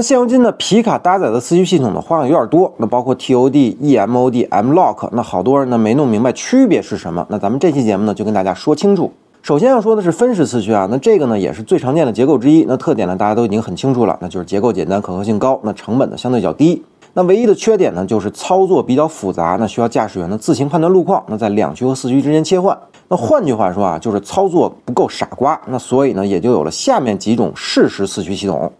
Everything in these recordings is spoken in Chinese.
那现如今呢，皮卡搭载的四驱系统呢花样有点多，那包括 TOD、eMOD、M-LOCK，那好多人呢没弄明白区别是什么。那咱们这期节目呢就跟大家说清楚。首先要说的是分时四驱啊，那这个呢也是最常见的结构之一。那特点呢大家都已经很清楚了，那就是结构简单、可靠性高，那成本呢相对较低。那唯一的缺点呢就是操作比较复杂，那需要驾驶员呢自行判断路况，那在两驱和四驱之间切换。那换句话说啊，就是操作不够傻瓜。那所以呢也就有了下面几种适时四驱系统。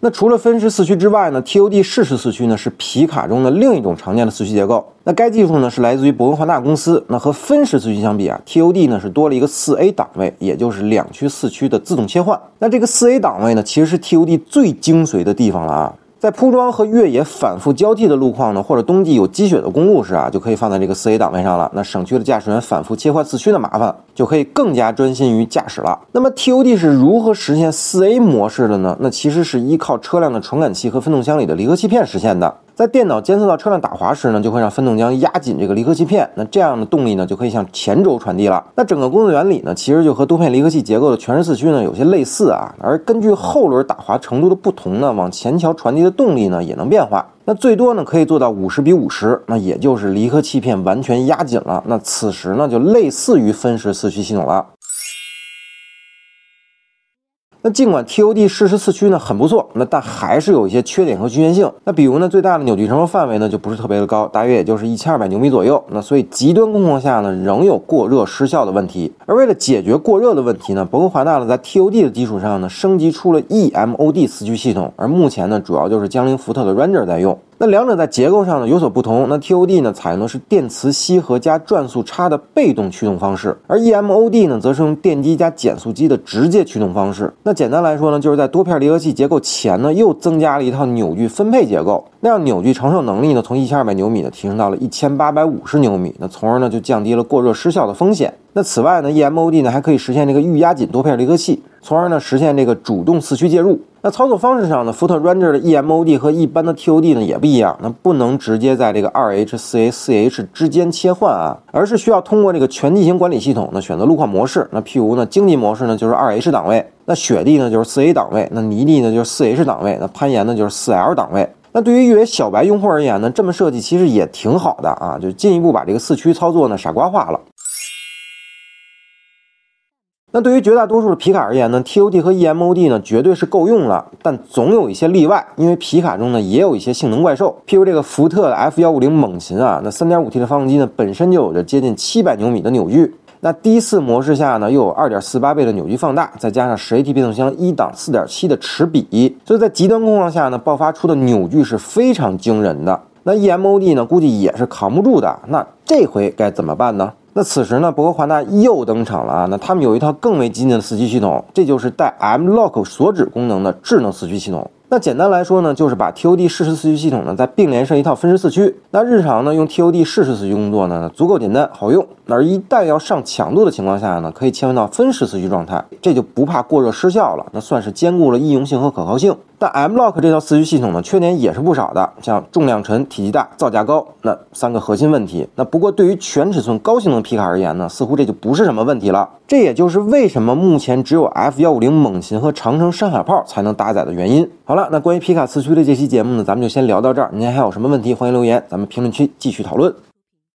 那除了分时四驱之外呢，TOD 适时四驱呢是皮卡中的另一种常见的四驱结构。那该技术呢是来自于博恩华纳公司。那和分时四驱相比啊，TOD 呢是多了一个四 A 档位，也就是两驱四驱的自动切换。那这个四 A 档位呢，其实是 TOD 最精髓的地方了啊。在铺装和越野反复交替的路况呢，或者冬季有积雪的公路时啊，就可以放在这个四 A 档位上了。那省去了驾驶员反复切换四驱的麻烦，就可以更加专心于驾驶了。那么 TOD 是如何实现四 A 模式的呢？那其实是依靠车辆的传感器和分动箱里的离合器片实现的。在电脑监测到车辆打滑时呢，就会让分动箱压紧这个离合器片，那这样的动力呢就可以向前轴传递了。那整个工作原理呢，其实就和多片离合器结构的全时四驱呢有些类似啊。而根据后轮打滑程度的不同呢，往前桥传递的动力呢也能变化。那最多呢可以做到五十比五十，那也就是离合器片完全压紧了。那此时呢就类似于分时四驱系统了。那尽管 TOD 适时四驱呢很不错，那但还是有一些缺点和局限性。那比如呢，最大的扭矩承受范围呢就不是特别的高，大约也就是一千二百牛米左右。那所以极端工况下呢，仍有过热失效的问题。而为了解决过热的问题呢，博格华纳呢在 TOD 的基础上呢升级出了 eMOD 四驱系统，而目前呢主要就是江铃福特的 Ranger 在用。那两者在结构上呢有所不同。那 TOD 呢采用的是电磁吸合加转速差的被动驱动方式，而 eMOD 呢则是用电机加减速机的直接驱动方式。那简单来说呢，就是在多片离合器结构前呢又增加了一套扭矩分配结构，那样扭矩承受能力呢从一千二百牛米呢提升到了一千八百五十牛米，那从而呢就降低了过热失效的风险。那此外呢，eMOD 呢还可以实现这个预压紧多片离合器，从而呢实现这个主动四驱介入。那操作方式上呢，福特 Ranger 的 eMOD 和一般的 TOD 呢也不一样，那不能直接在这个二 H、四 A、四 H 之间切换啊，而是需要通过这个全地形管理系统呢选择路况模式。那譬如呢，经济模式呢就是二 H 档位，那雪地呢就是四 A 档位，那泥地呢就是四 H 档位，那攀岩呢就是四 L 档位。那对于越野小白用户而言呢，这么设计其实也挺好的啊，就进一步把这个四驱操作呢傻瓜化了。那对于绝大多数的皮卡而言呢，TOD 和 eMOD 呢绝对是够用了，但总有一些例外，因为皮卡中呢也有一些性能怪兽，譬如这个福特的 F150 猛禽啊，那 3.5T 的发动机呢本身就有着接近700牛米的扭矩，那低四模式下呢又有2.48倍的扭矩放大，再加上 10AT 变速箱一档4.7的齿比，所以在极端工况下呢爆发出的扭矩是非常惊人的。那 eMOD 呢估计也是扛不住的，那这回该怎么办呢？那此时呢，博格华纳又登场了啊！那他们有一套更为激进的四驱系统，这就是带 M-LOCK 锁止功能的智能四驱系统。那简单来说呢，就是把 TOD 适时四驱系统呢再并联上一套分时四驱。那日常呢用 TOD 适时四驱工作呢足够简单好用。而一旦要上强度的情况下呢，可以切换到分时四驱状态，这就不怕过热失效了。那算是兼顾了易用性和可靠性。但 M-LOCK 这套四驱系统呢缺点也是不少的，像重量沉、体积大、造价高，那三个核心问题。那不过对于全尺寸高性能皮卡而言呢，似乎这就不是什么问题了。这也就是为什么目前只有 F150 猛禽和长城山海炮才能搭载的原因。好了，那关于皮卡四驱的这期节目呢，咱们就先聊到这儿。您还有什么问题，欢迎留言，咱们评论区继续讨论。